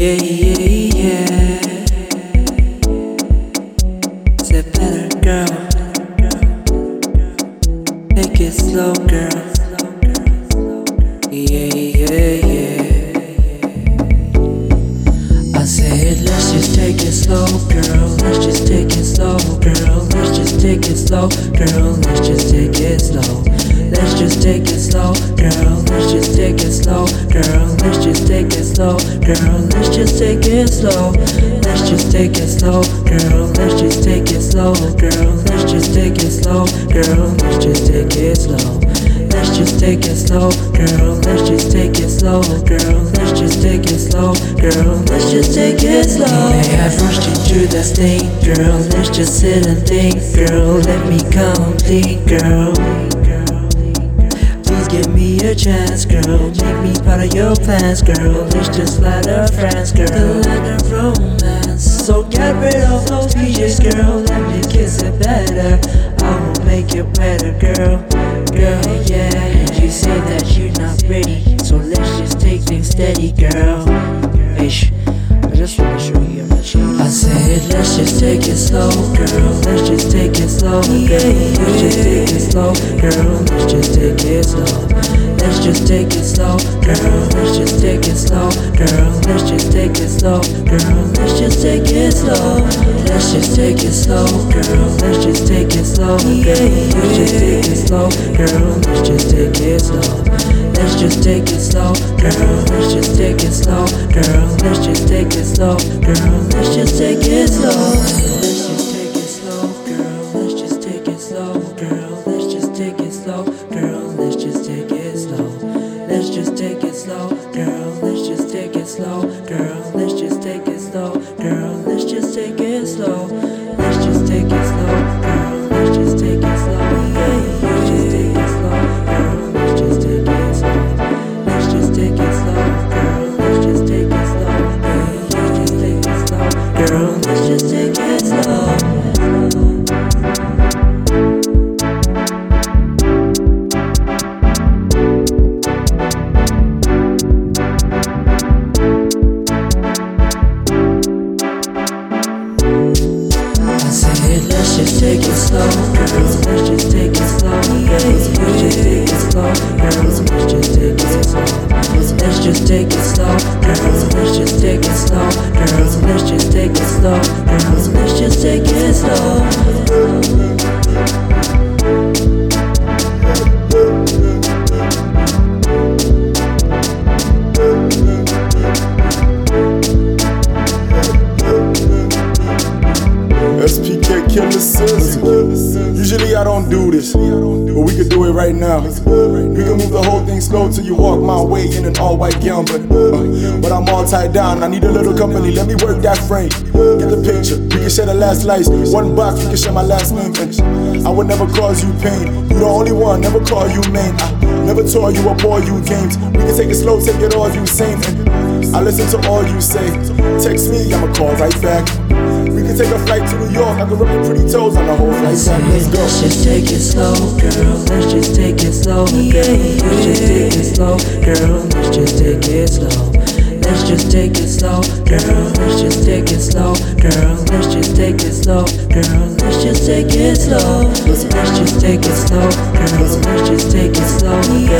slow, girl. Slow, girl, slow, girl. Yeah, yeah, yeah. I said, let's just take it slow, girl. let's just take it slow, girl. Let's just take it slow, girl. Let's just take it slow, girl. Let's just take it slow. Let's just take it slow, girl. Let's just take it slow, girl. Let's just take it slow, girl. Let's just take it slow. Let's just take it slow, girl. Let's just take it slow, girl. Let's just take it slow, girl. Let's just take it slow. Have rushed into that state, girl. Let's just sit and think, girl. Let me complete, girl. Give me a chance, girl. Make me part of your plans, girl. Let's just let our friends, girl. The of romance. So get rid of those PJs, girl. Let me kiss it better. I will make it better, girl. Girl, yeah. And you say that you're not ready. So let's just take things steady, girl. Let's just take it slow, girl. Let's just take it slow, girl. Let's just take it slow. Let's just take it slow, girl. Let's just take it slow, girl. Let's just take it slow, girl. Let's just take it slow. Let's just take it slow, girl. Let's just take it slow, girl. Let's just take it slow, girl. Let's just take it slow. Let's just take it slow, girl. Let's just take it slow, girl. Let's just take it slow, slow. Take it slow, girl. Let's just take it slow, girl. Let's just take it slow, girl. Let's just take it slow. Let's just take it slow, girl. Let's just take it slow, girl. Let's just take it slow, girl. Let's just take it slow. SPK Usually I don't do this, but we could do it right now. We can move the whole thing slow till you walk my way in an all white gown, but uh, but I'm all tied down. I need a little company. Let me work that frame. Get the picture. We can share the last slice. One box. We can share my last name. I would never cause you pain. You the only one. Never call you main. I never tore you up all you games. We can take it slow. Take it all you sane. I listen to all you say. Text me. I'ma call right back. We can take a flight to New York. I can rub your pretty toes on the whole flight back. Let's go. Let's just take it slow, girl. Let's just take it slow, girl. Let's just take it slow, girl. Let's just take it slow. Let's just take it slow, girl. Let's just take it slow, girl. Let's just take it slow, girl. Let's just take it slow. Let's just take it slow, girl. Let's just take it slow, girl.